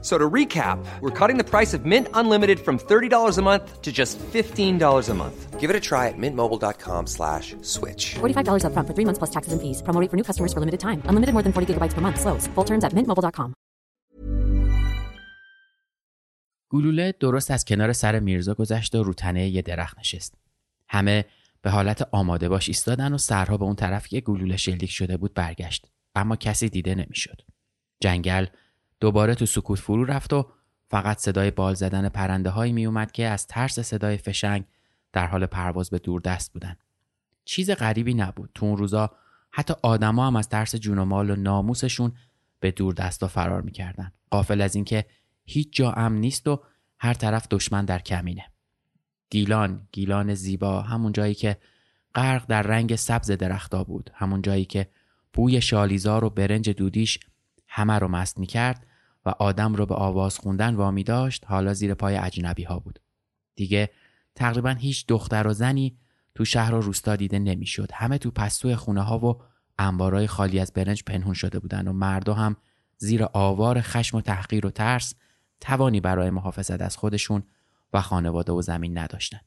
So to recap, we're cutting the price of Mint Unlimited from $30 a month to just $15 a month. Give it a try at mintmobile.com slash switch. $45 upfront for three months plus taxes and fees. Promo rate for new customers for limited time. Unlimited more than 40 gigabytes per month. Slows. Full terms at mintmobile.com. گلوله درست از کنار سر میرزا گذشت و رو تنه یه درخت نشست. همه به حالت آماده باش ایستادن و سرها به اون طرف که گلوله شلیک شده بود برگشت. اما کسی دیده نمی‌شد. جنگل دوباره تو سکوت فرو رفت و فقط صدای بال زدن پرنده هایی می اومد که از ترس صدای فشنگ در حال پرواز به دور دست بودن. چیز غریبی نبود. تو اون روزا حتی آدما هم از ترس جون و مال و ناموسشون به دور دست و فرار می‌کردن. قافل از اینکه هیچ جا امن نیست و هر طرف دشمن در کمینه. گیلان، گیلان زیبا، همون جایی که غرق در رنگ سبز درختا بود، همون جایی که بوی شالیزار و برنج دودیش همه رو مست می‌کرد و آدم رو به آواز خوندن وامی داشت حالا زیر پای اجنبی ها بود. دیگه تقریبا هیچ دختر و زنی تو شهر و روستا دیده نمی‌شد. همه تو پستو خونه ها و انبارای خالی از برنج پنهون شده بودن و مردا هم زیر آوار خشم و تحقیر و ترس توانی برای محافظت از خودشون و خانواده و زمین نداشتن.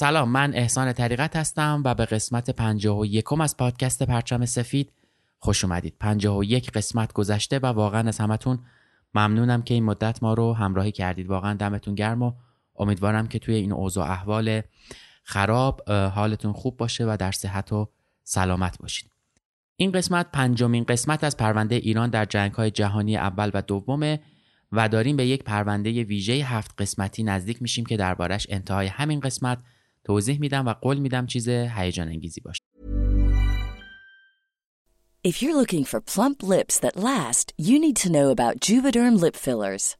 سلام من احسان طریقت هستم و به قسمت 51 از پادکست پرچم سفید خوش اومدید. 51 قسمت گذشته و واقعا از همتون ممنونم که این مدت ما رو همراهی کردید. واقعا دمتون گرم و امیدوارم که توی این اوضاع احوال خراب حالتون خوب باشه و در صحت و سلامت باشید. این قسمت پنجمین قسمت از پرونده ایران در جنگ های جهانی اول و دومه و داریم به یک پرونده ویژه هفت قسمتی نزدیک میشیم که دربارش انتهای همین قسمت توضیح میدم و قول میدم چیز هیجان انگیزی باشه. If you're looking for plump lips that last, you need to know about Juvederm lip fillers.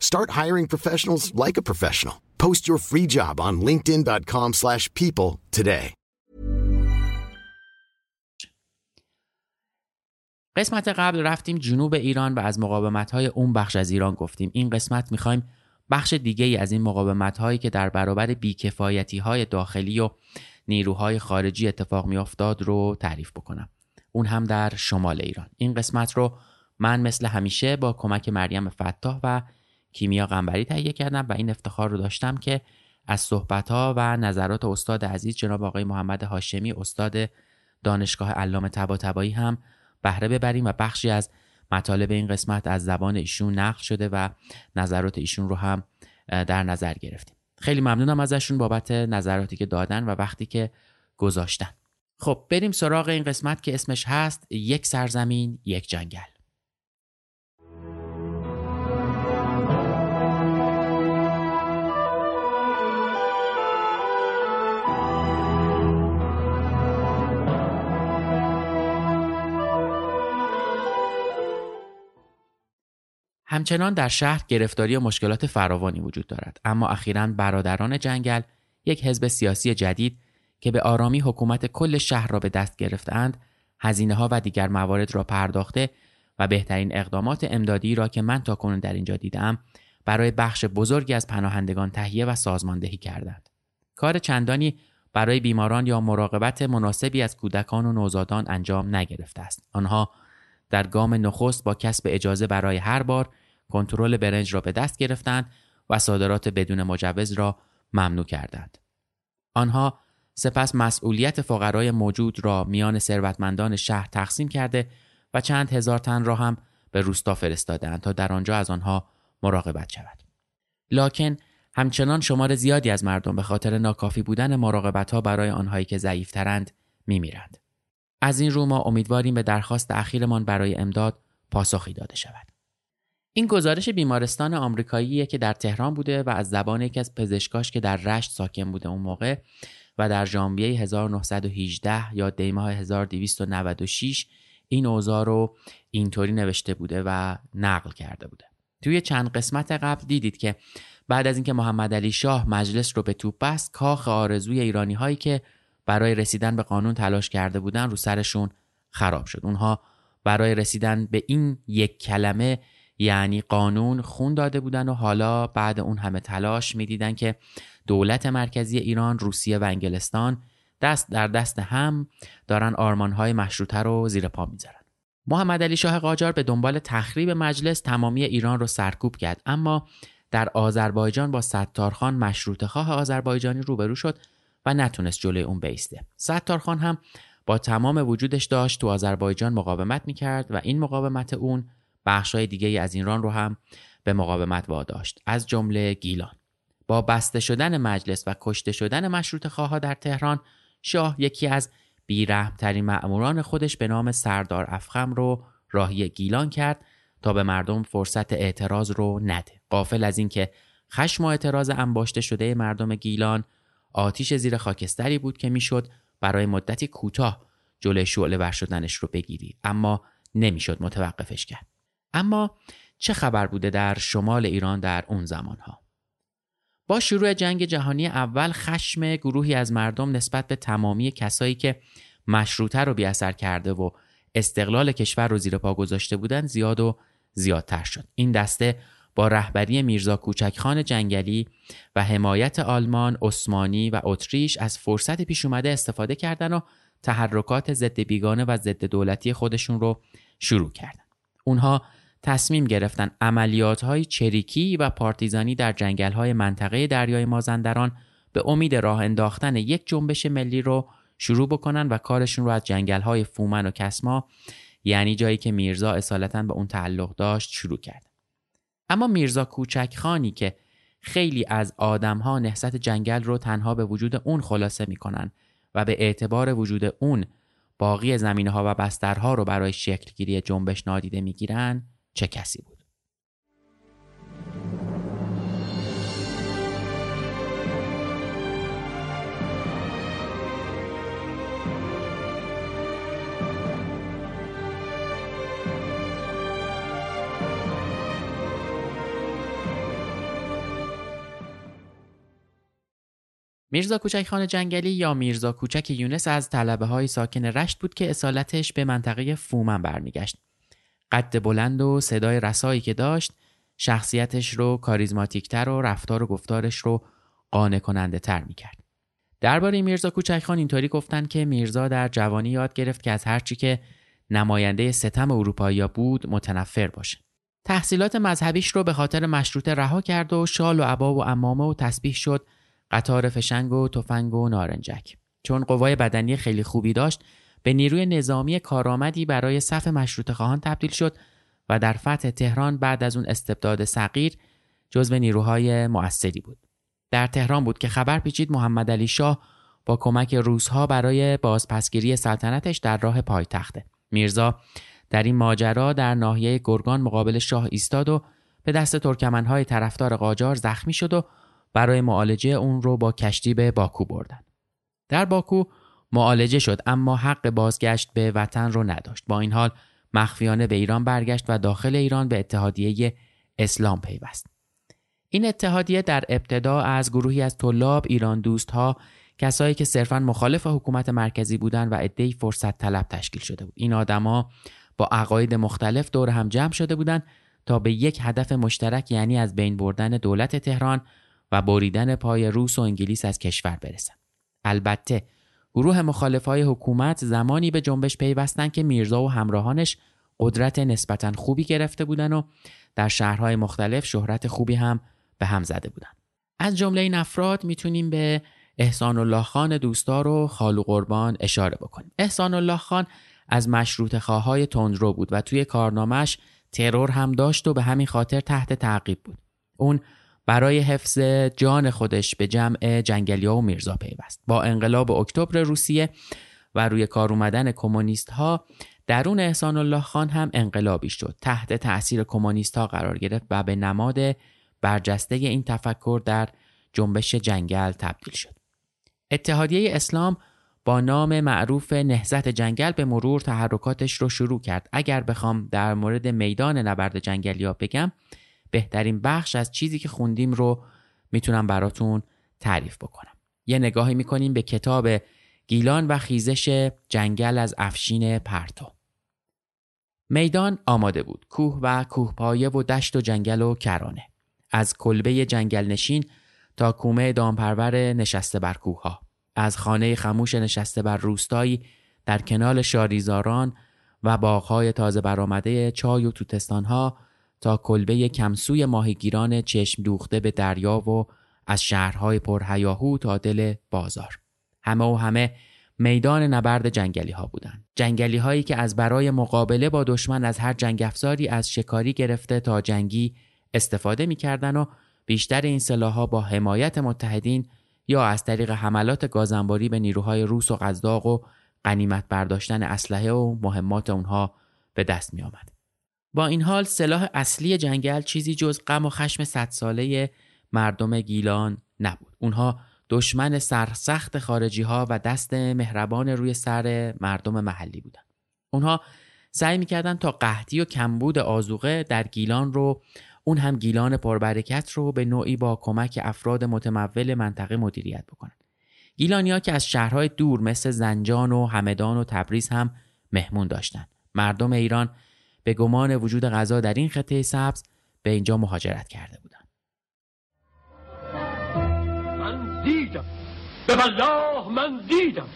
Start hiring professionals like a professional. Post your free job on linkedin.com slash people today. قسمت قبل رفتیم جنوب ایران و از مقاومت های اون بخش از ایران گفتیم این قسمت می‌خوایم بخش دیگه ای از این مقاومت هایی که در برابر بیکفایتی های داخلی و نیروهای خارجی اتفاق می افتاد رو تعریف بکنم. اون هم در شمال ایران. این قسمت رو من مثل همیشه با کمک مریم فتاح و کیمیا قنبری تهیه کردم و این افتخار رو داشتم که از صحبتها و نظرات استاد عزیز جناب آقای محمد هاشمی استاد دانشگاه علامه طباطبایی هم بهره ببریم و بخشی از مطالب این قسمت از زبان ایشون نقل شده و نظرات ایشون رو هم در نظر گرفتیم. خیلی ممنونم ازشون بابت نظراتی که دادن و وقتی که گذاشتن. خب بریم سراغ این قسمت که اسمش هست یک سرزمین یک جنگل. همچنان در شهر گرفتاری و مشکلات فراوانی وجود دارد. اما اخیرا برادران جنگل یک حزب سیاسی جدید که به آرامی حکومت کل شهر را به دست گرفتند هزینه ها و دیگر موارد را پرداخته و بهترین اقدامات امدادی را که من تاکنون در اینجا دیدم برای بخش بزرگی از پناهندگان تهیه و سازماندهی کردند. کار چندانی برای بیماران یا مراقبت مناسبی از کودکان و نوزادان انجام نگرفته است. آنها در گام نخست با کسب اجازه برای هر بار کنترل برنج را به دست گرفتند و صادرات بدون مجوز را ممنوع کردند. آنها سپس مسئولیت فقرای موجود را میان ثروتمندان شهر تقسیم کرده و چند هزار تن را هم به روستا فرستادند تا در آنجا از آنها مراقبت شود. لاکن همچنان شمار زیادی از مردم به خاطر ناکافی بودن مراقبت ها برای آنهایی که ضعیفترند میمیرند. از این رو ما امیدواریم به درخواست اخیرمان برای امداد پاسخی داده شود. این گزارش بیمارستان آمریکاییه که در تهران بوده و از زبان یکی از پزشکاش که در رشت ساکن بوده اون موقع و در ژانویه 1918 یا دیماه 1296 این اوضاع رو اینطوری نوشته بوده و نقل کرده بوده. توی چند قسمت قبل دیدید که بعد از اینکه محمد علی شاه مجلس رو به توپ بست کاخ آرزوی ایرانی هایی که برای رسیدن به قانون تلاش کرده بودن رو سرشون خراب شد. اونها برای رسیدن به این یک کلمه یعنی قانون خون داده بودن و حالا بعد اون همه تلاش می‌دیدن که دولت مرکزی ایران، روسیه و انگلستان دست در دست هم دارن آرمانهای مشروطه رو زیر پا می‌ذارن. محمد علی شاه قاجار به دنبال تخریب مجلس تمامی ایران رو سرکوب کرد اما در آذربایجان با ستارخان مشروط خواه آذربایجانی روبرو شد و نتونست جلوی اون بیسته. ستارخان هم با تمام وجودش داشت تو آذربایجان مقاومت می‌کرد و این مقاومت اون بخشهای دیگه از ایران رو هم به مقاومت واداشت. از جمله گیلان. با بسته شدن مجلس و کشته شدن مشروط خواه در تهران شاه یکی از بیرحمترین معموران خودش به نام سردار افخم رو راهی گیلان کرد تا به مردم فرصت اعتراض رو نده. قافل از اینکه خشم و اعتراض انباشته شده مردم گیلان آتیش زیر خاکستری بود که می‌شد برای مدتی کوتاه جلوی شعله ور شدنش رو بگیری. اما نمی‌شد متوقفش کرد. اما چه خبر بوده در شمال ایران در اون زمانها؟ با شروع جنگ جهانی اول خشم گروهی از مردم نسبت به تمامی کسایی که مشروطه رو بیاثر کرده و استقلال کشور رو زیر پا گذاشته بودن زیاد و زیادتر شد. این دسته با رهبری میرزا کوچکخان جنگلی و حمایت آلمان، عثمانی و اتریش از فرصت پیش اومده استفاده کردن و تحرکات ضد بیگانه و ضد دولتی خودشون رو شروع کردن. اونها تصمیم گرفتن عملیات های چریکی و پارتیزانی در جنگل های منطقه دریای مازندران به امید راه انداختن یک جنبش ملی رو شروع بکنن و کارشون رو از جنگل های فومن و کسما یعنی جایی که میرزا اصالتا به اون تعلق داشت شروع کرد. اما میرزا کوچک خانی که خیلی از آدم ها نهست جنگل رو تنها به وجود اون خلاصه می‌کنن و به اعتبار وجود اون باقی زمینه ها و بسترها رو برای شکلگیری جنبش نادیده می‌گیرن چه کسی بود. میرزا کوچک خان جنگلی یا میرزا کوچک یونس از طلبه های ساکن رشت بود که اصالتش به منطقه فومن برمیگشت. قد بلند و صدای رسایی که داشت شخصیتش رو کاریزماتیکتر و رفتار و گفتارش رو قانع کننده تر می‌کرد. درباره میرزا کوچکخان اینطوری گفتن که میرزا در جوانی یاد گرفت که از هرچی که نماینده ستم اروپایی بود متنفر باشه. تحصیلات مذهبیش رو به خاطر مشروطه رها کرد و شال و عبا و امامه و تسبیح شد قطار فشنگ و تفنگ و نارنجک. چون قوای بدنی خیلی خوبی داشت به نیروی نظامی کارآمدی برای صف مشروط خواهان تبدیل شد و در فتح تهران بعد از اون استبداد صغیر جزو نیروهای مؤثری بود. در تهران بود که خبر پیچید محمد علی شاه با کمک روزها برای بازپسگیری سلطنتش در راه پایتخته. میرزا در این ماجرا در ناحیه گرگان مقابل شاه ایستاد و به دست ترکمنهای طرفدار قاجار زخمی شد و برای معالجه اون رو با کشتی به باکو بردن. در باکو معالجه شد اما حق بازگشت به وطن رو نداشت. با این حال مخفیانه به ایران برگشت و داخل ایران به اتحادیه اسلام پیوست. این اتحادیه در ابتدا از گروهی از طلاب ایران دوست ها کسایی که صرفا مخالف حکومت مرکزی بودند و عدهای فرصت طلب تشکیل شده بود. این آدما با عقاید مختلف دور هم جمع شده بودند تا به یک هدف مشترک یعنی از بین بردن دولت تهران و بریدن پای روس و انگلیس از کشور برسند. البته گروه مخالف های حکومت زمانی به جنبش پیوستند که میرزا و همراهانش قدرت نسبتا خوبی گرفته بودند و در شهرهای مختلف شهرت خوبی هم به هم زده بودند. از جمله این افراد می‌تونیم به احسان الله خان دوستار و خالو قربان اشاره بکنیم. احسان الله خان از مشروط خواهای تندرو بود و توی کارنامهش ترور هم داشت و به همین خاطر تحت تعقیب بود. اون برای حفظ جان خودش به جمع جنگلیا و میرزا پیوست. با انقلاب اکتبر روسیه و روی کار اومدن کمونیست ها درون احسان الله خان هم انقلابی شد. تحت تأثیر کمونیست ها قرار گرفت و به نماد برجسته این تفکر در جنبش جنگل تبدیل شد. اتحادیه اسلام با نام معروف نهزت جنگل به مرور تحرکاتش رو شروع کرد. اگر بخوام در مورد میدان نبرد جنگلیا بگم بهترین بخش از چیزی که خوندیم رو می‌تونم براتون تعریف بکنم. یه نگاهی می‌کنیم به کتاب گیلان و خیزش جنگل از افشین پرتو. میدان آماده بود. کوه و کوهپایه و دشت و جنگل و کرانه. از کلبه جنگل نشین تا کومه دامپرور نشسته بر کوه ها. از خانه خموش نشسته بر روستایی در کنال شاریزاران و باغهای تازه برآمده چای و توتستان ها تا کلبه کمسوی ماهیگیران چشم دوخته به دریا و از شهرهای پرهیاهو تا دل بازار همه و همه میدان نبرد جنگلی ها بودند جنگلی هایی که از برای مقابله با دشمن از هر جنگ افزاری از شکاری گرفته تا جنگی استفاده می‌کردند و بیشتر این ها با حمایت متحدین یا از طریق حملات گازنباری به نیروهای روس و قزداق و قنیمت برداشتن اسلحه و مهمات اونها به دست می آمد. با این حال سلاح اصلی جنگل چیزی جز غم و خشم صد ساله مردم گیلان نبود. اونها دشمن سرسخت خارجی ها و دست مهربان روی سر مردم محلی بودند. اونها سعی می‌کردن تا قحطی و کمبود آزوقه در گیلان رو اون هم گیلان پربرکت رو به نوعی با کمک افراد متمول منطقه مدیریت بکنن. گیلانیا که از شهرهای دور مثل زنجان و همدان و تبریز هم مهمون داشتن. مردم ایران به گمان وجود غذا در این خطه سبز به اینجا مهاجرت کرده بودند. من دیدم به والله من دیدم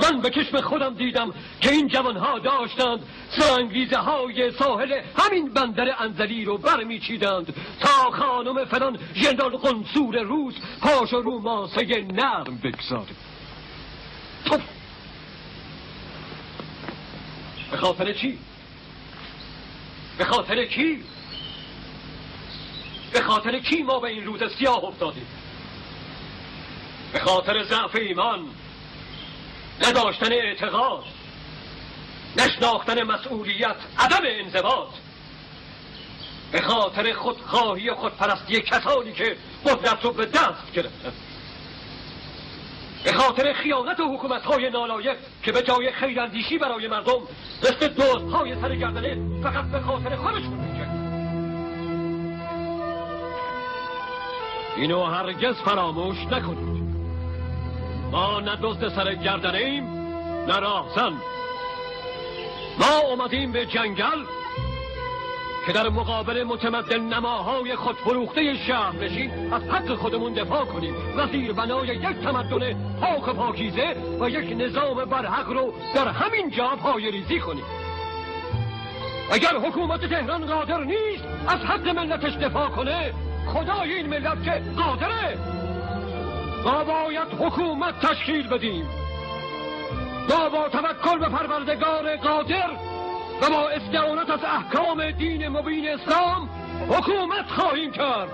من به کشم خودم دیدم که این جوانها داشتند سرانگیزه های ساحل همین بندر انزلی رو برمیچیدند تا خانم فلان ژنرال قنصور روس پاش رو ماسه نرم بگذاره به خاطر چی؟ به خاطر کی؟ به خاطر کی ما به این روز سیاه افتادیم؟ به خاطر ضعف ایمان نداشتن اعتقاد نشناختن مسئولیت عدم انضباط به خاطر خودخواهی و خودپرستی کسانی که قدرت رو به دست گرفتن به خاطر خیانت حکومت های نالایق که به جای خیراندیشی برای مردم مثل دوست های سر گردنه فقط به خاطر خودشون می‌کرد اینو هرگز فراموش نکنید. ما نه دزد سر گردنه ایم نه راهزن. ما اومدیم به جنگل که در مقابل متمدن نماهای خود فروخته شهر نشین از حق خودمون دفاع کنیم. و زیر بنای یک تمدن پاک و پاکیزه و یک نظام برحق رو در همین جا ریزی کنیم. اگر حکومت تهران قادر نیست از حق ملتش دفاع کنه خدای این ملت که قادره. ما باید حکومت تشکیل بدیم. ما با توکل به پروردگار قادر و با استعانت از احکام دین مبین اسلام حکومت خواهیم کرد.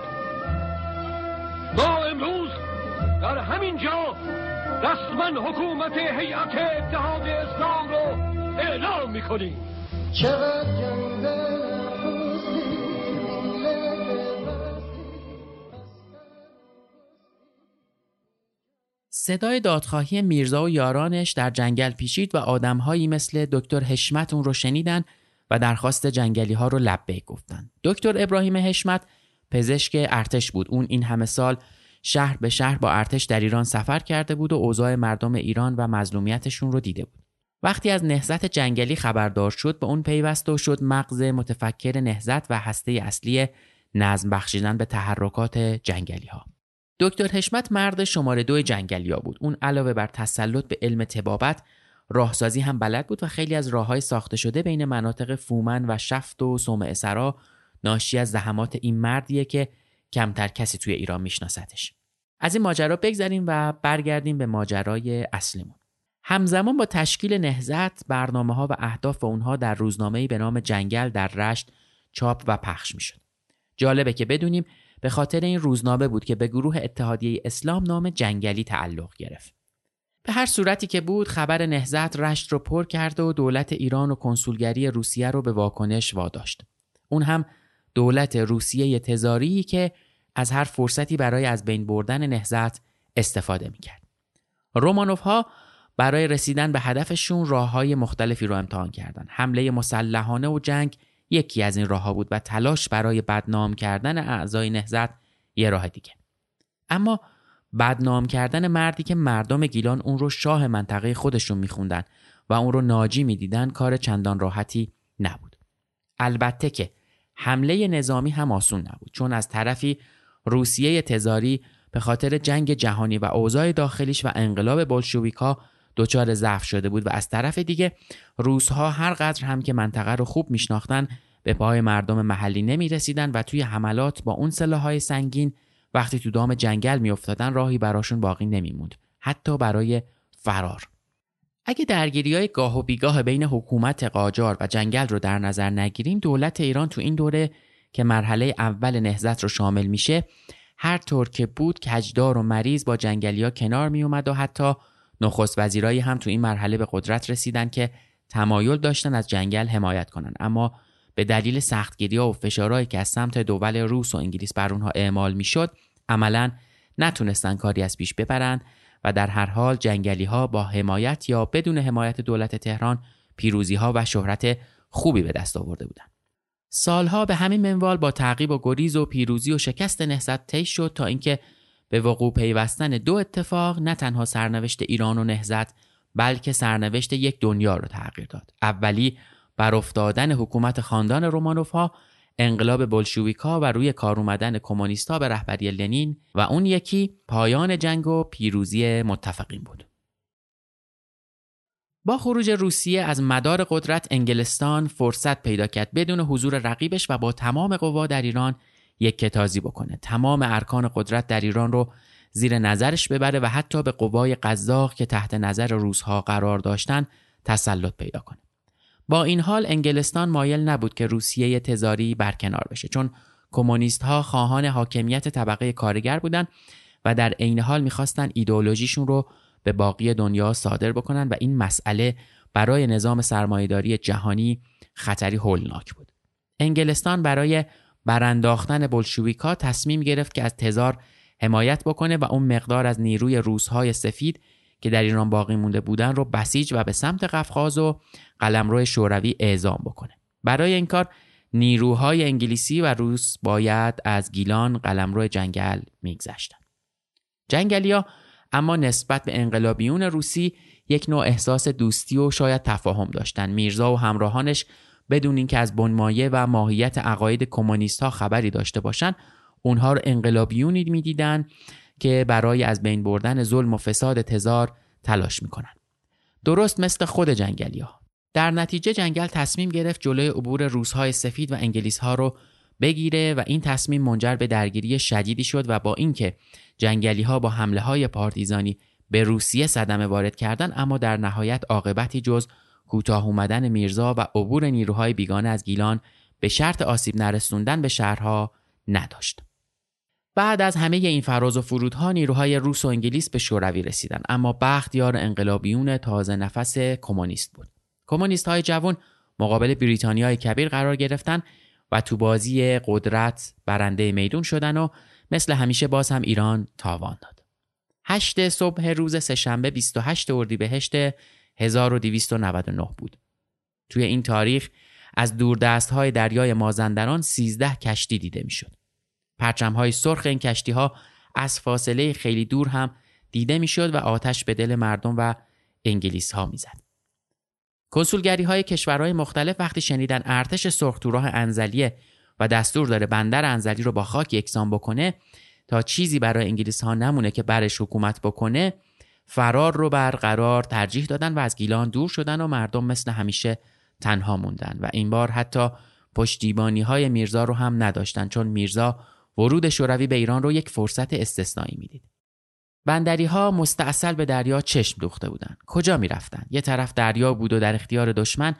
ما امروز در همین جا رسما حکومت هیئت اتحاد اسلام رو اعلام می‌کنیم. صدای دادخواهی میرزا و یارانش در جنگل پیچید و آدمهایی مثل دکتر حشمت اون رو شنیدن و درخواست جنگلی ها رو لبه گفتن. دکتر ابراهیم حشمت پزشک ارتش بود. اون این همه سال شهر به شهر با ارتش در ایران سفر کرده بود و اوضاع مردم ایران و مظلومیتشون رو دیده بود. وقتی از نهزت جنگلی خبردار شد به اون پیوست و شد مغز متفکر نهزت و هسته اصلی نظم بخشیدن به تحرکات جنگلی ها. دکتر حشمت مرد شماره دو جنگلیا بود. اون علاوه بر تسلط به علم تبابت راهسازی هم بلد بود و خیلی از راههای ساخته شده بین مناطق فومن و شفت و سومه سرا ناشی از زحمات این مردیه که کمتر کسی توی ایران میشناستش. از این ماجرا بگذریم و برگردیم به ماجرای اصلیمون. همزمان با تشکیل نهزت برنامه ها و اهداف اونها در روزنامه‌ای به نام جنگل در رشت چاپ و پخش می‌شد. جالبه که بدونیم به خاطر این روزنامه بود که به گروه اتحادیه اسلام نام جنگلی تعلق گرفت. به هر صورتی که بود خبر نهزت رشت رو پر کرد و دولت ایران و کنسولگری روسیه رو به واکنش واداشت. اون هم دولت روسیه تزاری که از هر فرصتی برای از بین بردن نهزت استفاده می‌کرد. رومانوف ها برای رسیدن به هدفشون راه های مختلفی رو امتحان کردند. حمله مسلحانه و جنگ یکی از این راه بود و تلاش برای بدنام کردن اعضای نهزت یه راه دیگه. اما بدنام کردن مردی که مردم گیلان اون رو شاه منطقه خودشون میخوندن و اون رو ناجی می‌دیدن کار چندان راحتی نبود. البته که حمله نظامی هم آسون نبود چون از طرفی روسیه تزاری به خاطر جنگ جهانی و اوضاع داخلیش و انقلاب بلشویکا دچار ضعف شده بود و از طرف دیگه روسها هر قدر هم که منطقه رو خوب میشناختن به پای مردم محلی نمی رسیدن و توی حملات با اون سلاحهای سنگین وقتی تو دام جنگل میافتادن راهی براشون باقی نمیموند حتی برای فرار. اگه درگیری های گاه و بیگاه بین حکومت قاجار و جنگل رو در نظر نگیریم دولت ایران تو این دوره که مرحله اول نهزت رو شامل میشه هر طور که بود کجدار و مریض با جنگلیا کنار می اومد و حتی نخست وزیرایی هم تو این مرحله به قدرت رسیدن که تمایل داشتن از جنگل حمایت کنن اما به دلیل سختگیری و فشارهایی که از سمت دول روس و انگلیس بر اونها اعمال می‌شد عملا نتونستن کاری از پیش ببرن و در هر حال جنگلی ها با حمایت یا بدون حمایت دولت تهران پیروزی ها و شهرت خوبی به دست آورده بودند. سالها به همین منوال با تعقیب و گریز و پیروزی و شکست نهضت طی شد تا اینکه به وقوع پیوستن دو اتفاق نه تنها سرنوشت ایران و نهزت بلکه سرنوشت یک دنیا رو تغییر داد. اولی بر افتادن حکومت خاندان رومانوف ها انقلاب بلشویکا و روی کار اومدن کمونیستا به رهبری لنین و اون یکی پایان جنگ و پیروزی متفقین بود. با خروج روسیه از مدار قدرت انگلستان فرصت پیدا کرد بدون حضور رقیبش و با تمام قوا در ایران یک کتازی بکنه تمام ارکان قدرت در ایران رو زیر نظرش ببره و حتی به قوای قزاق که تحت نظر روزها قرار داشتن تسلط پیدا کنه با این حال انگلستان مایل نبود که روسیه تزاری برکنار بشه چون کمونیست ها خواهان حاکمیت طبقه کارگر بودند و در عین حال می‌خواستن ایدئولوژیشون رو به باقی دنیا صادر بکنن و این مسئله برای نظام سرمایهداری جهانی خطری هولناک بود. انگلستان برای برانداختن بلشویکا تصمیم گرفت که از تزار حمایت بکنه و اون مقدار از نیروی روزهای سفید که در ایران باقی مونده بودن رو بسیج و به سمت قفقاز و قلمرو شوروی اعزام بکنه. برای این کار نیروهای انگلیسی و روس باید از گیلان قلمرو جنگل میگذشتن. جنگلیا اما نسبت به انقلابیون روسی یک نوع احساس دوستی و شاید تفاهم داشتن. میرزا و همراهانش بدون اینکه از بنمایه و ماهیت عقاید کمونیست ها خبری داشته باشند اونها رو انقلابیونی می‌دیدن که برای از بین بردن ظلم و فساد تزار تلاش می‌کنن درست مثل خود جنگلی ها. در نتیجه جنگل تصمیم گرفت جلوی عبور روزهای سفید و انگلیس ها رو بگیره و این تصمیم منجر به درگیری شدیدی شد و با اینکه جنگلی ها با حمله های پارتیزانی به روسیه صدمه وارد کردن اما در نهایت عاقبتی جز کوتاه اومدن میرزا و عبور نیروهای بیگانه از گیلان به شرط آسیب نرسوندن به شهرها نداشت. بعد از همه این فراز و فرودها نیروهای روس و انگلیس به شوروی رسیدن اما بخت یار انقلابیون تازه نفس کمونیست بود. کمونیست های جوان مقابل بریتانیای کبیر قرار گرفتن و تو بازی قدرت برنده میدون شدن و مثل همیشه باز هم ایران تاوان داد. هشت صبح روز سهشنبه 28 اردیبهشت 1299 بود. توی این تاریخ از دوردست های دریای مازندران 13 کشتی دیده می‌شد. پرچم های سرخ این کشتی ها از فاصله خیلی دور هم دیده می‌شد و آتش به دل مردم و انگلیس ها می‌زد. کنسولگری های کشورهای مختلف وقتی شنیدن ارتش سرخ تو راه انزلیه و دستور داره بندر انزلی رو با خاک یکسان بکنه تا چیزی برای انگلیس ها نمونه که برش حکومت بکنه فرار رو برقرار ترجیح دادن و از گیلان دور شدن و مردم مثل همیشه تنها موندن و این بار حتی پشتیبانی های میرزا رو هم نداشتن چون میرزا ورود شوروی به ایران رو یک فرصت استثنایی می‌دید. بندری ها مستاصل به دریا چشم دوخته بودند. کجا می‌رفتند؟ یه طرف دریا بود و در اختیار دشمن،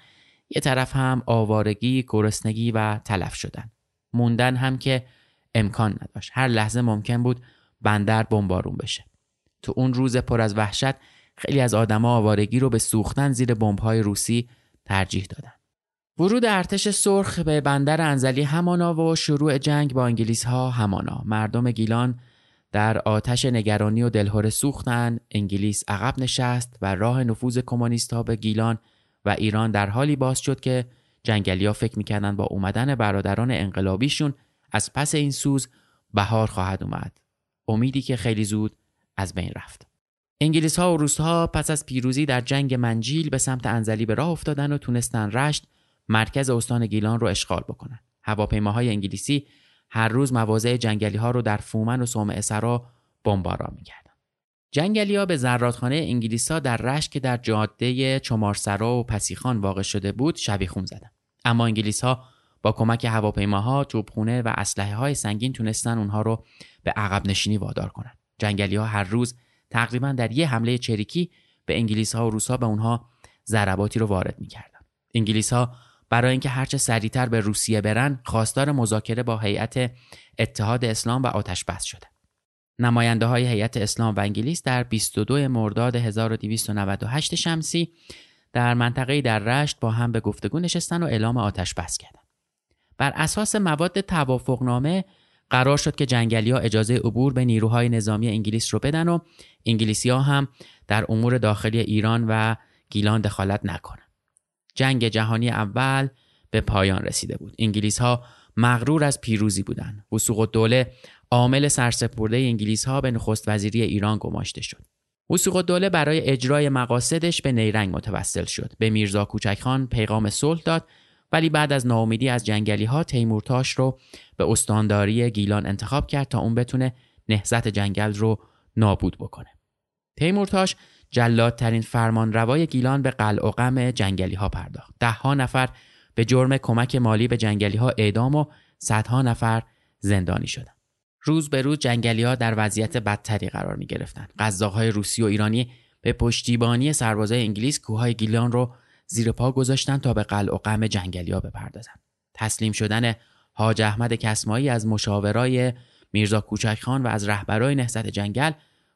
یه طرف هم آوارگی، گرسنگی و تلف شدن. موندن هم که امکان نداشت. هر لحظه ممکن بود بندر بمبارون بشه. تو اون روز پر از وحشت خیلی از آدما آوارگی رو به سوختن زیر بمب‌های روسی ترجیح دادن. ورود ارتش سرخ به بندر انزلی همانا و شروع جنگ با انگلیس ها همانا مردم گیلان در آتش نگرانی و دلهوره سوختن انگلیس عقب نشست و راه نفوذ کمونیست ها به گیلان و ایران در حالی باز شد که جنگلیا فکر می‌کردن با اومدن برادران انقلابیشون از پس این سوز بهار خواهد اومد امیدی که خیلی زود از بین رفت انگلیس ها و روس ها پس از پیروزی در جنگ منجیل به سمت انزلی به راه افتادن و تونستن رشت مرکز استان گیلان رو اشغال بکنن. هواپیماهای انگلیسی هر روز مواضع جنگلی ها رو در فومن و صومعه سرا بمباران می‌کردن. جنگلی ها به زرادخانه انگلیس ها در رشت که در جاده چمارسرا و پسیخان واقع شده بود شبیخون زدن. اما انگلیس ها با کمک هواپیماها، توپخونه و اسلحه های سنگین تونستن اونها رو به عقب نشینی وادار کنند. جنگلی ها هر روز تقریبا در یه حمله چریکی به انگلیس ها و روس به اونها ضرباتی رو وارد می‌کردن. انگلیس ها برای اینکه هرچه سریعتر به روسیه برن خواستار مذاکره با هیئت اتحاد اسلام و آتش بس شده. نماینده های هیئت اسلام و انگلیس در 22 مرداد 1298 شمسی در منطقه در رشت با هم به گفتگو نشستن و اعلام آتش بس کردند. بر اساس مواد توافقنامه قرار شد که جنگلی ها اجازه عبور به نیروهای نظامی انگلیس رو بدن و انگلیسی ها هم در امور داخلی ایران و گیلان دخالت نکنند. جنگ جهانی اول به پایان رسیده بود. انگلیس ها مغرور از پیروزی بودند. وسوق دوله عامل سرسپرده انگلیس ها به نخست وزیری ایران گماشته شد. وسوق دوله برای اجرای مقاصدش به نیرنگ متوسل شد. به میرزا کوچکخان پیغام صلح داد ولی بعد از ناامیدی از جنگلی ها تیمورتاش رو به استانداری گیلان انتخاب کرد تا اون بتونه نهزت جنگل رو نابود بکنه. تیمورتاش جلادترین فرمانروای گیلان به قلع و غم جنگلی ها پرداخت. ده ها نفر به جرم کمک مالی به جنگلی ها اعدام و صدها نفر زندانی شدند. روز به روز جنگلی ها در وضعیت بدتری قرار می گرفتند. روسی و ایرانی به پشتیبانی سربازای انگلیس کوههای گیلان رو زیر پا گذاشتن تا به قلع و غم جنگلی ها بپردازند. تسلیم شدن حاج احمد کسمایی از مشاورای میرزا کوچکخان و از رهبرای نهضت جنگل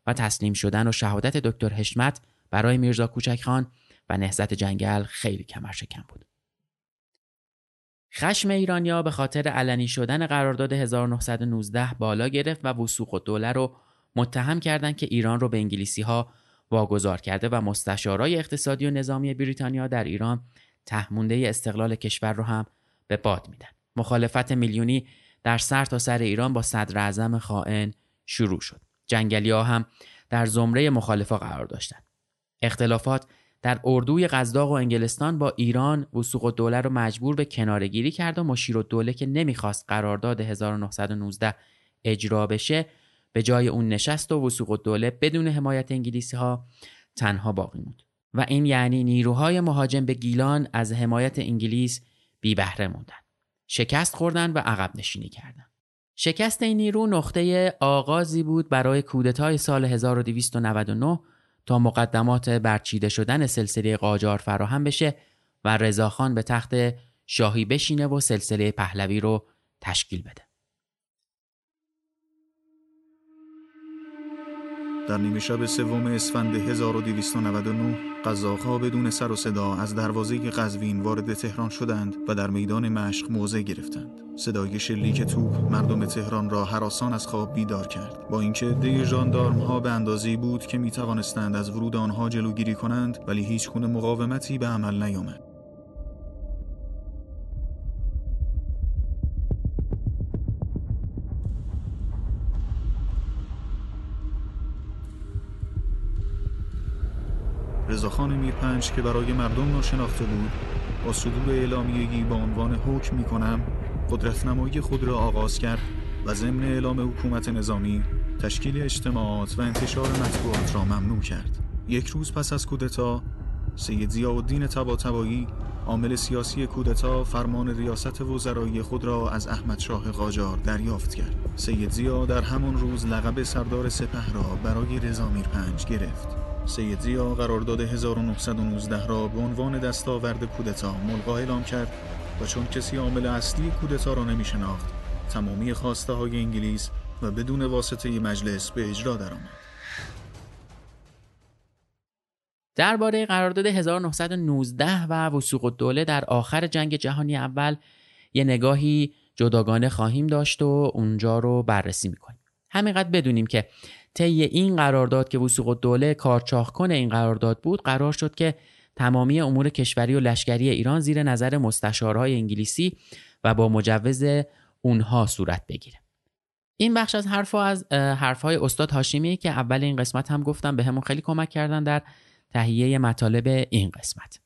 و تسلیم شدن و شهادت دکتر حشمت برای میرزا کوچکخان و نهضت جنگل خیلی کمر شکم بود. خشم ایرانیا به خاطر علنی شدن قرارداد 1919 بالا گرفت و وسوق و دوله رو متهم کردند که ایران رو به انگلیسی ها واگذار کرده و مستشارای اقتصادی و نظامی بریتانیا در ایران تهمونده استقلال کشور رو هم به باد میدن. مخالفت میلیونی در سر تا سر ایران با صدر اعظم خائن شروع شد. جنگلی ها هم در زمره مخالفا قرار داشتند. اختلافات در اردوی قزداق و انگلستان با ایران وسوق الدوله رو مجبور به کنارگیری کرد و مشیر الدوله که نمی‌خواست قرارداد 1919 اجرا بشه به جای اون نشست و وسوق الدوله بدون حمایت انگلیسی ها تنها باقی موند. و این یعنی نیروهای مهاجم به گیلان از حمایت انگلیس بی بهره موندن. شکست خوردن و عقب نشینی کردن. شکست این نیرو نقطه آغازی بود برای کودتای سال 1299 تا مقدمات برچیده شدن سلسله قاجار فراهم بشه و رضاخان به تخت شاهی بشینه و سلسله پهلوی رو تشکیل بده. در نیمه شب سوم اسفند 1299 قزاق‌ها بدون سر و صدا از دروازه قزوین وارد تهران شدند و در میدان مشق موضع گرفتند. صدای شلیک توپ مردم تهران را حراسان از خواب بیدار کرد. با اینکه دی ژاندارم ها به اندازه‌ای بود که می توانستند از ورود آنها جلوگیری کنند ولی هیچ گونه مقاومتی به عمل نیامد. رضاخان میرپنج که برای مردم ناشناخته بود با صدور اعلامیه‌ای با عنوان حکم می‌کنم قدرت نمایی خود را آغاز کرد و ضمن اعلام حکومت نظامی تشکیل اجتماعات و انتشار مطبوعات را ممنوع کرد. یک روز پس از کودتا سید ضیاءالدین طباطبایی عامل سیاسی کودتا فرمان ریاست وزرایی خود را از احمد شاه قاجار دریافت کرد. سید زیا در همان روز لقب سردار سپه را برای رضا میرپنج گرفت. سید زیا قرارداد 1919 را به عنوان دستاورد کودتا ملغا اعلام کرد و چون کسی عامل اصلی کودتا را نمی شناخت تمامی خواسته های انگلیس و بدون واسطه مجلس به اجرا درآمد. درباره قرارداد 1919 و وسوق الدوله در آخر جنگ جهانی اول یه نگاهی جداگانه خواهیم داشت و اونجا رو بررسی می‌کنیم. همینقدر بدونیم که طی این قرارداد که وسوق دوله کارچاخ کنه این قرارداد بود قرار شد که تمامی امور کشوری و لشکری ایران زیر نظر مستشارهای انگلیسی و با مجوز اونها صورت بگیره. این بخش از حرف از حرفهای استاد هاشمی که اول این قسمت هم گفتم به همون خیلی کمک کردن در تهیه مطالب این قسمت.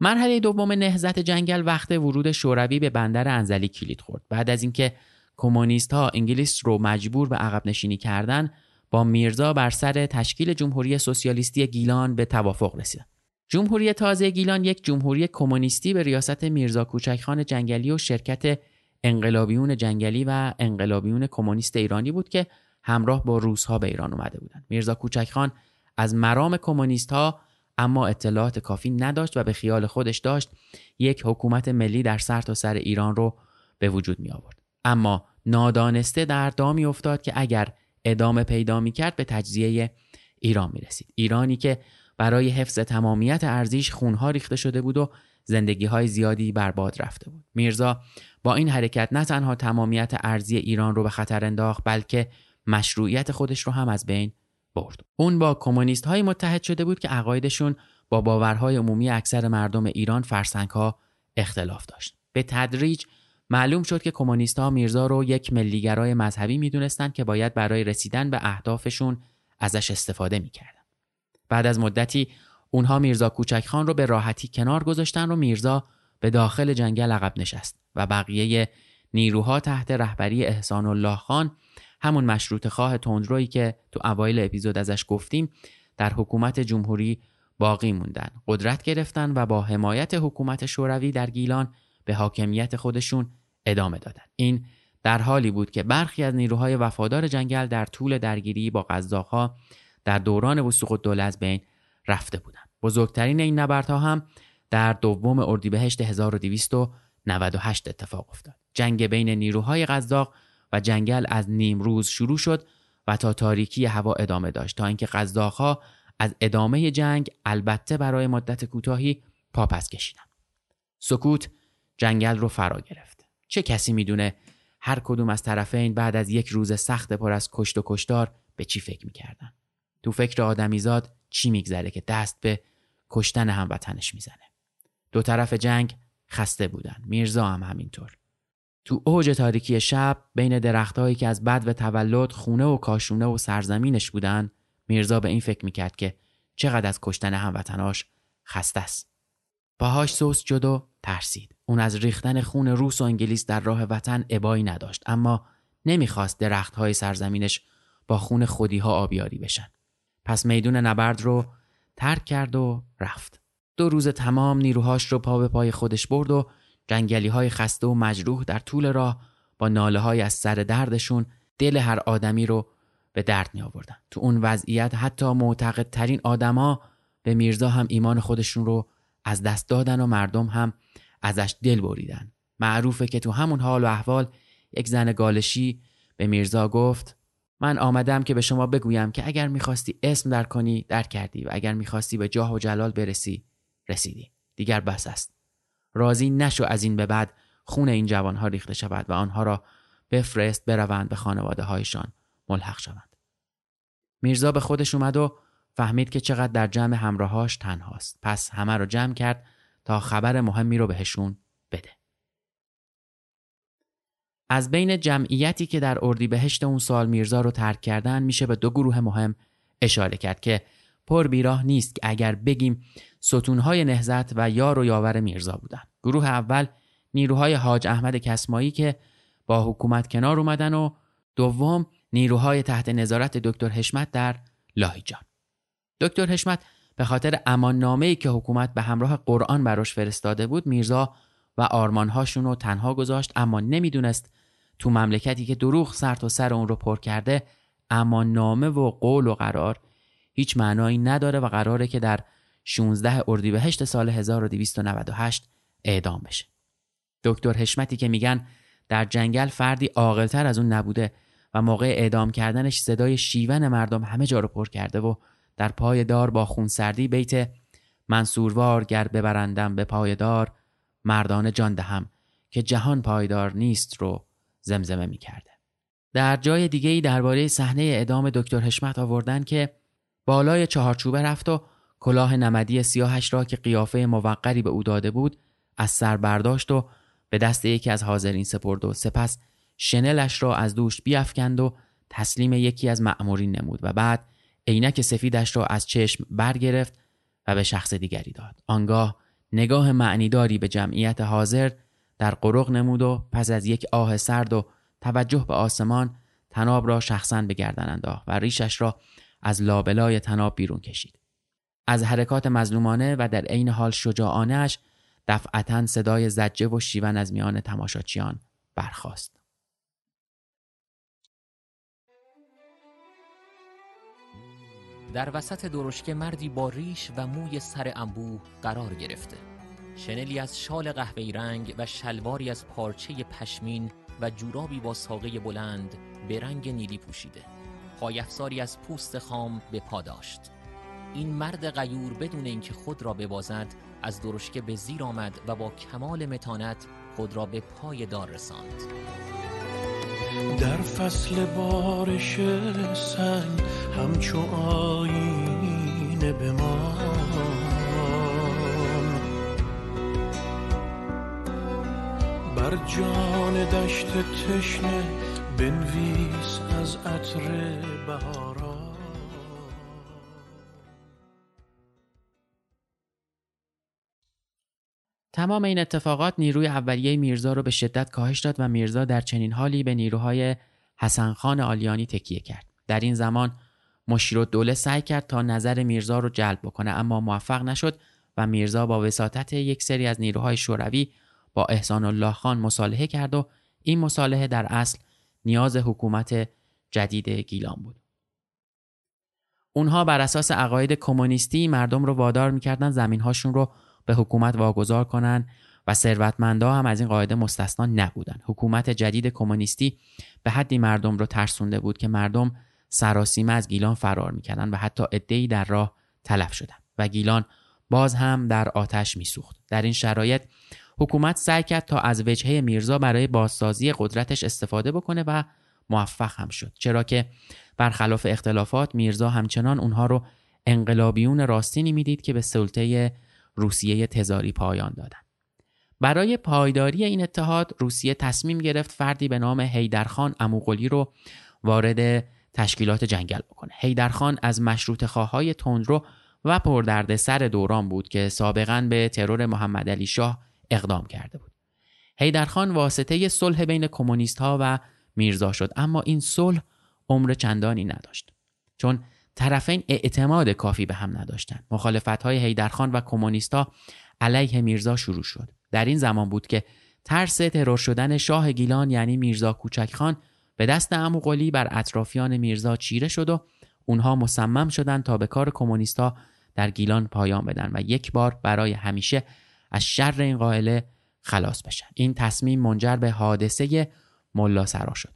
مرحله دوم نهزت جنگل وقت ورود شوروی به بندر انزلی کلید خورد. بعد از اینکه کمونیست ها انگلیس رو مجبور به عقب نشینی کردن با میرزا بر سر تشکیل جمهوری سوسیالیستی گیلان به توافق رسید. جمهوری تازه گیلان یک جمهوری کمونیستی به ریاست میرزا کوچکخان جنگلی و شرکت انقلابیون جنگلی و انقلابیون کمونیست ایرانی بود که همراه با روسها به ایران اومده بودند. میرزا کوچکخان از مرام کمونیست ها اما اطلاعات کافی نداشت و به خیال خودش داشت یک حکومت ملی در سر تا سر ایران رو به وجود می آورد. اما نادانسته در دامی افتاد که اگر ادامه پیدا می کرد به تجزیه ایران می رسید. ایرانی که برای حفظ تمامیت ارزیش خونها ریخته شده بود و زندگی های زیادی برباد رفته بود. میرزا با این حرکت نه تنها تمامیت ارزی ایران رو به خطر انداخت بلکه مشروعیت خودش رو هم از بین برد. اون با کمونیست های متحد شده بود که عقایدشون با باورهای عمومی اکثر مردم ایران فرسنگ ها اختلاف داشت. به تدریج معلوم شد که کمونیست ها میرزا رو یک ملیگرای مذهبی می‌دونستند که باید برای رسیدن به اهدافشون ازش استفاده می‌کردن. بعد از مدتی اونها میرزا کوچک خان رو به راحتی کنار گذاشتن و میرزا به داخل جنگل عقب نشست و بقیه نیروها تحت رهبری احسان الله خان همون مشروط خواه تندرویی که تو اوایل اپیزود ازش گفتیم در حکومت جمهوری باقی موندن قدرت گرفتن و با حمایت حکومت شوروی در گیلان به حاکمیت خودشون ادامه دادند این در حالی بود که برخی از نیروهای وفادار جنگل در طول درگیری با قزاقها در دوران وسوق الدوله از بین رفته بودند. بزرگترین این نبردها هم در دوم اردیبهشت 1298 اتفاق افتاد. جنگ بین نیروهای قزاق و جنگل از نیم روز شروع شد و تا تاریکی هوا ادامه داشت تا اینکه قزاقها از ادامه جنگ البته برای مدت کوتاهی پاپس کشیدند. سکوت جنگل رو فرا گرفت. چه کسی می‌دونه هر کدوم از طرفین بعد از یک روز سخت پر از کشت و کشتار به چی فکر می‌کردن؟ تو فکر آدمیزاد چی میگذره که دست به کشتن هموطنش می‌زنه؟ دو طرف جنگ خسته بودن. میرزا هم همینطور. تو اوج تاریکی شب بین درختهایی که از بد و تولد خونه و کاشونه و سرزمینش بودن میرزا به این فکر می‌کرد که چقدر از کشتن هموطناش خسته است. پاهاش سوس شد و ترسید. اون از ریختن خون روس و انگلیس در راه وطن ابایی نداشت اما نمی‌خواست درختهای سرزمینش با خون خودیها آبیاری بشن. پس میدون نبرد رو ترک کرد و رفت. دو روز تمام نیروهاش رو پا به پای خودش برد و جنگلی های خسته و مجروح در طول راه با ناله های از سر دردشون دل هر آدمی رو به درد می آوردن. تو اون وضعیت حتی معتقدترین آدما به میرزا هم ایمان خودشون رو از دست دادن و مردم هم ازش دل بریدن. معروفه که تو همون حال و احوال یک زن گالشی به میرزا گفت من آمدم که به شما بگویم که اگر می‌خواستی اسم در کنی در کردی و اگر می‌خواستی به جاه و جلال برسی رسیدی. دیگر بس است. راضی نشو از این به بعد خون این جوانها ریخته شود و آنها را بفرست بروند به خانواده هایشان ملحق شوند. میرزا به خودش اومد و فهمید که چقدر در جمع همراهاش تنهاست. پس همه رو جمع کرد تا خبر مهمی رو بهشون بده. از بین جمعیتی که در اردیبهشت اون سال میرزا رو ترک کردن میشه به دو گروه مهم اشاره کرد که پر بیراه نیست که اگر بگیم ستونهای نهزت و یار و یاور میرزا بودن. گروه اول نیروهای حاج احمد کسمایی که با حکومت کنار اومدن و دوم نیروهای تحت نظارت دکتر حشمت در لاهیجان دکتر حشمت به خاطر ای که حکومت به همراه قرآن براش فرستاده بود میرزا و آرمانهاشون رو تنها گذاشت اما نمی‌دونست تو مملکتی که دروغ سر تا سر اون رو پر کرده اما نامه و قول و قرار هیچ معنایی نداره و قراره که در 16 اردیبهشت سال 1298 اعدام بشه. دکتر حشمتی که میگن در جنگل فردی عاقلتر از اون نبوده و موقع اعدام کردنش صدای شیون مردم همه جا رو پر کرده و در پای دار با خونسردی بیت منصوروار گر ببرندم به پای دار مردان جان دهم که جهان پایدار نیست رو زمزمه می کرده. در جای دیگه ای درباره صحنه اعدام دکتر حشمت آوردن که بالای چهارچوبه رفت و کلاه نمدی سیاهش را که قیافه موقری به او داده بود از سر برداشت و به دست یکی از حاضرین سپرد و سپس شنلش را از دوش بیافکند و تسلیم یکی از مأمورین نمود و بعد عینک سفیدش را از چشم برگرفت و به شخص دیگری داد. آنگاه نگاه معنیداری به جمعیت حاضر در قرق نمود و پس از یک آه سرد و توجه به آسمان تناب را شخصا به گردن انداخت و ریشش را از لابلای تناب بیرون کشید. از حرکات مظلومانه و در عین حال شجاعانش دفعتا صدای زجه و شیون از میان تماشاچیان برخاست. در وسط درشکه مردی با ریش و موی سر انبوه قرار گرفته. شنلی از شال قهوه‌ای رنگ و شلواری از پارچه پشمین و جورابی با ساقه بلند به رنگ نیلی پوشیده. پایفزاری از پوست خام به پا داشت. این مرد غیور بدون اینکه خود را ببازد از درشکه به زیر آمد و با کمال متانت خود را به پای دار رساند. در فصل بارش سنگ همچو آینه به ما. بر جان دشت تشنه بنویس از عطر بهارا تمام این اتفاقات نیروی اولیه میرزا رو به شدت کاهش داد و میرزا در چنین حالی به نیروهای حسن خان آلیانی تکیه کرد. در این زمان مشیر دوله سعی کرد تا نظر میرزا رو جلب بکنه اما موفق نشد و میرزا با وساطت یک سری از نیروهای شوروی با احسان الله خان مصالحه کرد و این مصالحه در اصل نیاز حکومت جدید گیلان بود. اونها بر اساس عقاید کمونیستی مردم رو وادار می‌کردن زمینهاشون رو به حکومت واگذار کنن و ثروتمندا هم از این قاعده مستثنا نبودن. حکومت جدید کمونیستی به حدی مردم رو ترسونده بود که مردم سراسیمه از گیلان فرار می‌کردن و حتی عدهای در راه تلف شدن و گیلان باز هم در آتش میسوخت. در این شرایط حکومت سعی کرد تا از وجهه میرزا برای بازسازی قدرتش استفاده بکنه و موفق هم شد چرا که برخلاف اختلافات میرزا همچنان اونها رو انقلابیون راستینی می‌دید که به سلطه روسیه تزاری پایان دادن برای پایداری این اتحاد روسیه تصمیم گرفت فردی به نام هیدرخان اموغلی رو وارد تشکیلات جنگل بکنه. هیدرخان از مشروط خواهای تندرو و پردرد سر دوران بود که سابقا به ترور محمد علی شاه اقدام کرده بود. حیدرخان واسطه صلح بین کمونیست ها و میرزا شد اما این صلح عمر چندانی نداشت. چون طرفین اعتماد کافی به هم نداشتند. مخالفت های حیدرخان و کمونیستا علیه میرزا شروع شد. در این زمان بود که ترس ترور شدن شاه گیلان یعنی میرزا کوچک خان به دست امو بر اطرافیان میرزا چیره شد و اونها مصمم شدند تا به کار کمونیستا در گیلان پایان بدن و یک بار برای همیشه از شر این قائله خلاص بشن. این تصمیم منجر به حادثه ملا سرا شد.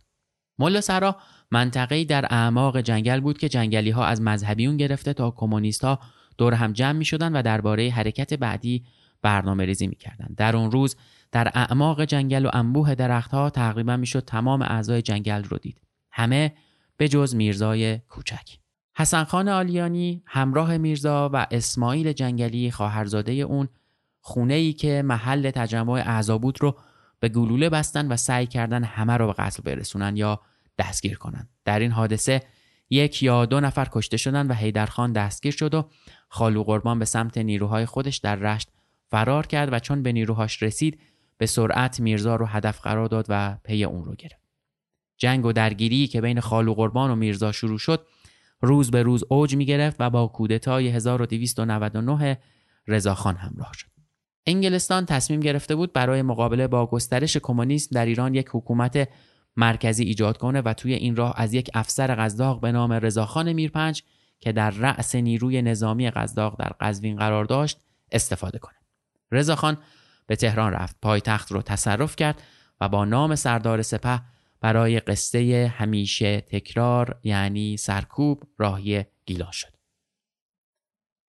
ملا سرا منطقه‌ای در اعماق جنگل بود که جنگلی ها از مذهبیون گرفته تا کمونیست ها دور هم جمع می شدن و درباره حرکت بعدی برنامه ریزی می کردن. در اون روز در اعماق جنگل و انبوه درختها تقریبا می‌شد تمام اعضای جنگل رو دید. همه به جز میرزای کوچک. حسن خان آلیانی همراه میرزا و اسماعیل جنگلی خواهرزاده اون خونه ای که محل تجمع اعضا بود رو به گلوله بستن و سعی کردن همه رو به قتل برسونن یا دستگیر کنن در این حادثه یک یا دو نفر کشته شدن و حیدرخان دستگیر شد و خالو قربان به سمت نیروهای خودش در رشت فرار کرد و چون به نیروهاش رسید به سرعت میرزا رو هدف قرار داد و پی اون رو گرفت. جنگ و درگیری که بین خالو قربان و میرزا شروع شد روز به روز اوج می گرفت و با کودتای 1299 رضاخان همراه شد. انگلستان تصمیم گرفته بود برای مقابله با گسترش کمونیسم در ایران یک حکومت مرکزی ایجاد کنه و توی این راه از یک افسر قزداق به نام رضاخان میرپنج که در رأس نیروی نظامی قزداق در قزوین قرار داشت استفاده کنه. رضاخان به تهران رفت، پایتخت رو تصرف کرد و با نام سردار سپه برای قصه همیشه تکرار یعنی سرکوب راهی گیلان شد.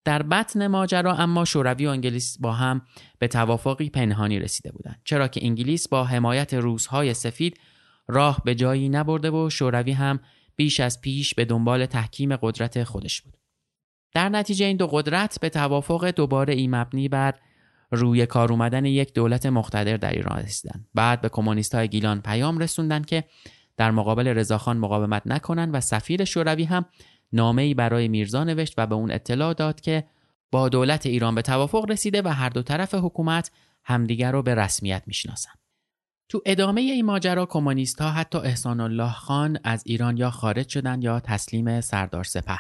در بطن ماجرا اما شوروی و انگلیس با هم به توافقی پنهانی رسیده بودند چرا که انگلیس با حمایت روزهای سفید راه به جایی نبرده و شوروی هم بیش از پیش به دنبال تحکیم قدرت خودش بود در نتیجه این دو قدرت به توافق دوباره ای مبنی بر روی کار اومدن یک دولت مقتدر در ایران رسیدن بعد به کمونیست های گیلان پیام رسوندن که در مقابل رضاخان مقاومت نکنند و سفیر شوروی هم نامه برای میرزا نوشت و به اون اطلاع داد که با دولت ایران به توافق رسیده و هر دو طرف حکومت همدیگر رو به رسمیت می‌شناسن. تو ادامه این ماجرا کمونیست ها حتی احسان الله خان از ایران یا خارج شدند یا تسلیم سردار سپه.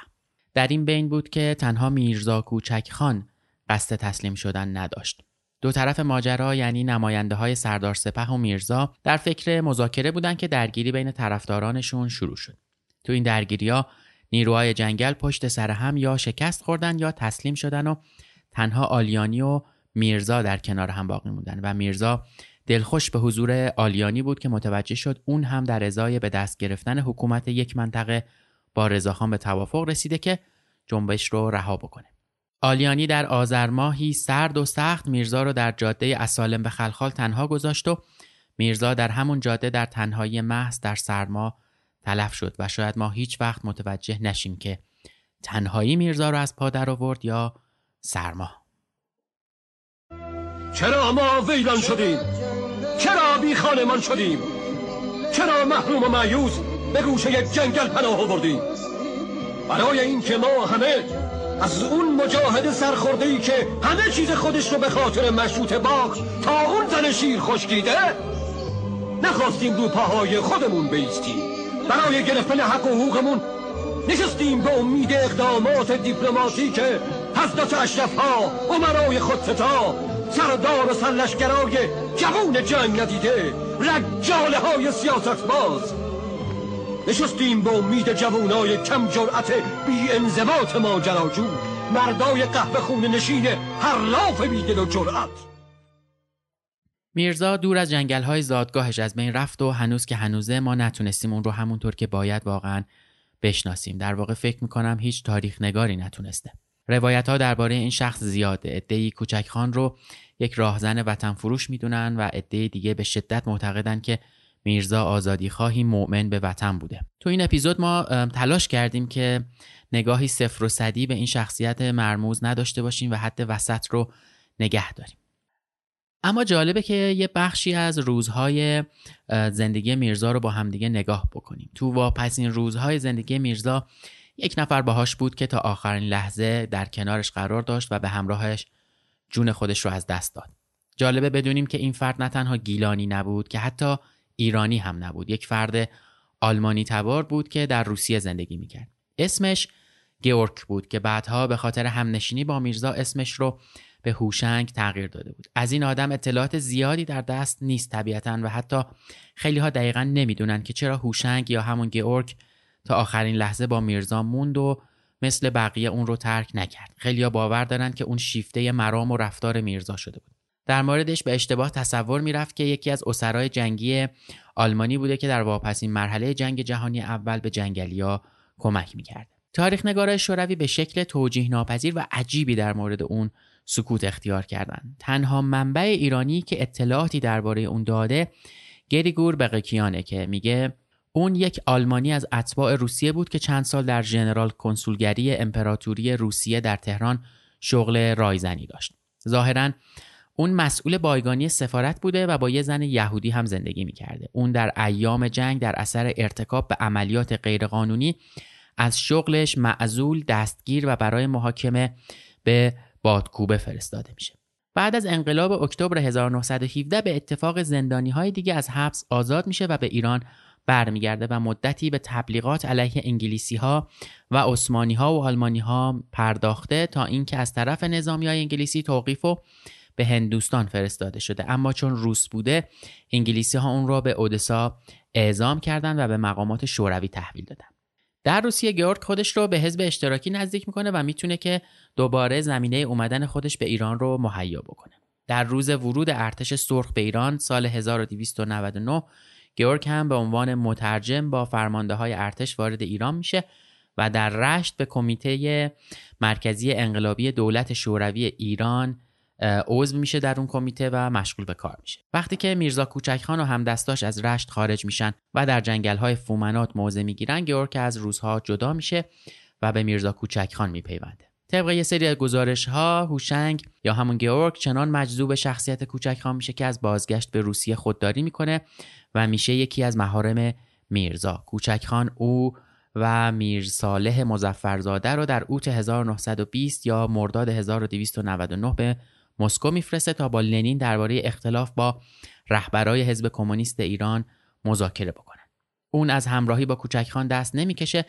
در این بین بود که تنها میرزا کوچک خان قصد تسلیم شدن نداشت. دو طرف ماجرا یعنی نماینده های سردار سپه و میرزا در فکر مذاکره بودند که درگیری بین طرفدارانشون شروع شد. تو این درگیری ها نیروهای جنگل پشت سر هم یا شکست خوردن یا تسلیم شدن و تنها آلیانی و میرزا در کنار هم باقی موندن و میرزا دلخوش به حضور آلیانی بود که متوجه شد اون هم در ازای به دست گرفتن حکومت یک منطقه با رضاخان به توافق رسیده که جنبش رو رها بکنه. آلیانی در آذر ماهی سرد و سخت میرزا رو در جاده اسالم به خلخال تنها گذاشت و میرزا در همون جاده در تنهایی محض در سرما تلف شد و شاید ما هیچ وقت متوجه نشیم که تنهایی میرزا رو از پا در آورد یا سرما. چرا ما ویران شدیم؟ چرا بی خانمان شدیم؟ چرا محروم و معیوز به گوشه جنگل پناه آوردیم؟ برای اینکه ما همه از اون مجاهد سرخورده ای که همه چیز خودش رو به خاطر مشروط باخت تا اون زن شیر خشکیده نخواستیم رو پاهای خودمون بیستیم. برای گرفتن حق و حقوقمون نشستیم به امید اقدامات دیپلماتیک حضرت اشرف ها عمرای خودستا سردار و سلشگرای جوون جنگ ندیده رجاله های سیاست باز نشستیم به امید جوانای کم جرأت بی انضباط ماجراجو مردای قهوه خون نشین هر لاف بیدل و جرأت. میرزا دور از جنگل های زادگاهش از بین رفت و هنوز که هنوزه ما نتونستیم اون رو همونطور که باید واقعا بشناسیم. در واقع فکر می‌کنم هیچ تاریخ نگاری نتونسته. روایت ها درباره این شخص زیاده. عدهای کوچک خان رو یک راهزن وطن فروش می‌دونن و عده دیگه به شدت معتقدن که میرزا آزادی خواهی مؤمن به وطن بوده. تو این اپیزود ما تلاش کردیم که نگاهی صفر و صدی به این شخصیت مرموز نداشته باشیم و حد وسط رو نگه داریم. اما جالبه که یه بخشی از روزهای زندگی میرزا رو با همدیگه نگاه بکنیم. تو واپسین روزهای زندگی میرزا یک نفر باهاش بود که تا آخرین لحظه در کنارش قرار داشت و به همراهش جون خودش رو از دست داد. جالبه بدونیم که این فرد نه تنها گیلانی نبود که حتی ایرانی هم نبود. یک فرد آلمانی تبار بود که در روسیه زندگی می‌کرد. اسمش گیورک بود که بعدها به خاطر همنشینی با میرزا اسمش رو به هوشنگ تغییر داده بود از این آدم اطلاعات زیادی در دست نیست طبیعتا و حتی خیلی ها دقیقا نمی‌دونن که چرا هوشنگ یا همون گیورک تا آخرین لحظه با میرزا موند و مثل بقیه اون رو ترک نکرد. خیلی باور دارن که اون شیفته مرام و رفتار میرزا شده بود. در موردش به اشتباه تصور می‌رفت که یکی از اسرای جنگی آلمانی بوده که در واپسین مرحله جنگ جهانی اول به جنگلیا کمک می‌کرد. تاریخ نگارای شوروی به شکل توجیه ناپذیر و عجیبی در مورد اون سکوت اختیار کردند. تنها منبع ایرانی که اطلاعاتی درباره اون داده گریگور بقکیانه که میگه اون یک آلمانی از اتباع روسیه بود که چند سال در ژنرال کنسولگری امپراتوری روسیه در تهران شغل رایزنی داشت. ظاهرا اون مسئول بایگانی سفارت بوده و با یه زن یهودی هم زندگی می‌کرده. اون در ایام جنگ در اثر ارتکاب به عملیات غیرقانونی از شغلش معزول دستگیر و برای محاکمه به بادکوبه فرستاده میشه بعد از انقلاب اکتبر 1917 به اتفاق زندانی های دیگه از حبس آزاد میشه و به ایران برمیگرده و مدتی به تبلیغات علیه انگلیسی ها و عثمانی ها و آلمانی ها پرداخته تا اینکه از طرف نظامی های انگلیسی توقیف و به هندوستان فرستاده شده اما چون روس بوده انگلیسی ها اون را به اودسا اعزام کردند و به مقامات شوروی تحویل دادن در روسیه گیورگ خودش رو به حزب اشتراکی نزدیک می‌کنه و می‌تونه که دوباره زمینه اومدن خودش به ایران رو مهیا بکنه. در روز ورود ارتش سرخ به ایران سال 1299 گیورگ هم به عنوان مترجم با فرمانده های ارتش وارد ایران میشه و در رشت به کمیته مرکزی انقلابی دولت شوروی ایران عضو میشه در اون کمیته و مشغول به کار میشه. وقتی که میرزا کوچکخان و همدستاش از رشت خارج میشن و در جنگل های فومنات موضع می‌گیرن که از روزها جدا میشه و به میرزا کوچکخان میپیونده. طبق یه سری از گزارش هوشنگ یا همون گیورک چنان مجذوب شخصیت کوچکخان میشه که از بازگشت به روسیه خودداری می‌کنه و میشه یکی از مهارم میرزا کوچکخان او و میر صالح مزفرزاده رو در اوت 1920 یا مرداد 1299 به مسکو میفرسته تا با لنین درباره اختلاف با رهبرای حزب کمونیست ایران مذاکره بکنه. اون از همراهی با کوچکخان دست نمی‌کشه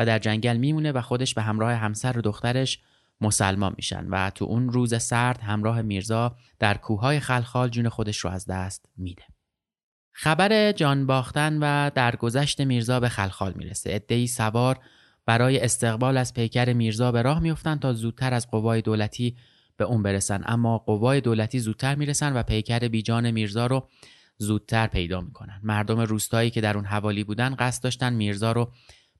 و در جنگل میمونه و خودش به همراه همسر و دخترش مسلمان میشن و تو اون روز سرد همراه میرزا در کوههای خلخال جون خودش رو از دست میده. خبر جان باختن و درگذشت میرزا به خلخال می‌رسه. ادهی سوار برای استقبال از پیکر میرزا به راه میفتن تا زودتر از قوای دولتی به اون برسن اما قوای دولتی زودتر می‌رسن و پیکر بیجان میرزا رو زودتر پیدا می‌کنن مردم روستایی که در اون حوالی بودن قصد داشتن میرزا رو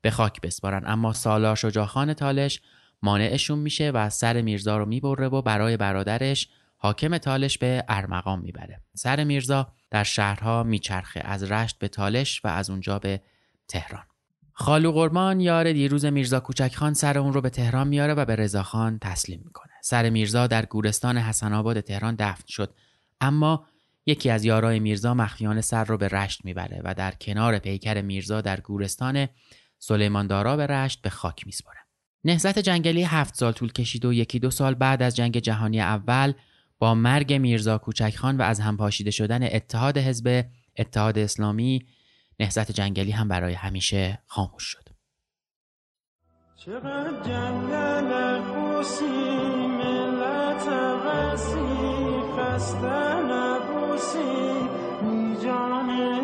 به خاک بسپارن. اما سالار شجاخان تالش مانعشون میشه و سر میرزا رو می‌بره و برای برادرش حاکم تالش به ارمغان می‌بره. سر میرزا در شهرها میچرخه از رشت به تالش و از اونجا به تهران. خالو قربان یار دیروز میرزا کوچک سر اون رو به تهران میاره و به رضاخان تسلیم می‌کنه. سر میرزا در گورستان حسن آباد تهران دفن شد. اما یکی از یارای میرزا مخفیانه سر رو به رشت می‌بره و در کنار پیکر میرزا در گورستان سلیمان دارا به رشت به خاک میسپره. نهزت جنگلی هفت سال طول کشید و یکی دو سال بعد از جنگ جهانی اول با مرگ میرزا کوچکخان و از هم پاشیده شدن اتحاد حزب اتحاد اسلامی نهزت جنگلی هم برای همیشه خاموش شد چقدر جنگل خوشی ملت خسته نبوسی جان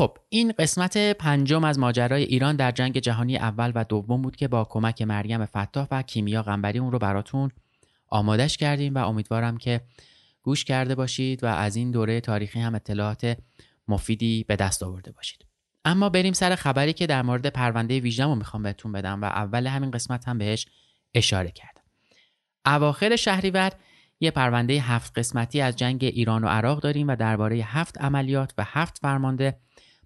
خب این قسمت پنجم از ماجرای ایران در جنگ جهانی اول و دوم بود که با کمک مریم فتاح و کیمیا قنبری اون رو براتون آمادش کردیم و امیدوارم که گوش کرده باشید و از این دوره تاریخی هم اطلاعات مفیدی به دست آورده باشید. اما بریم سر خبری که در مورد پرونده ویژدم رو می‌خوام بهتون بدم و اول همین قسمت هم بهش اشاره کردم. اواخر شهریور یه پرونده هفت قسمتی از جنگ ایران و عراق داریم و درباره هفت عملیات و هفت فرمانده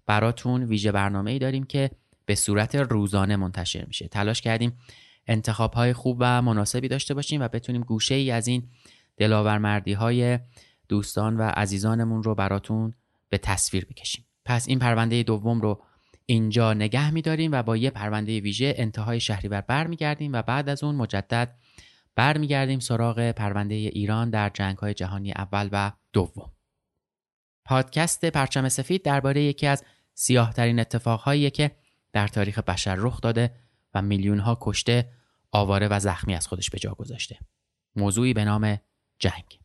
براتون ویژه برنامه ای داریم که به صورت روزانه منتشر میشه. تلاش کردیم انتخاب های خوب و مناسبی داشته باشیم و بتونیم گوشه ای از این دلاورمردی های دوستان و عزیزانمون رو براتون به تصویر بکشیم. پس این پرونده دوم رو اینجا نگه میداریم و با یه پرونده ویژه انتهای شهریور برمیگردیم و بعد از اون مجدد برمیگردیم سراغ پرونده ایران در جنگ های جهانی اول و دوم. پادکست پرچم سفید درباره یکی از سیاهترین اتفاقهایی که در تاریخ بشر رخ داده و میلیون ها کشته آواره و زخمی از خودش به جا گذاشته. موضوعی به نام جنگ.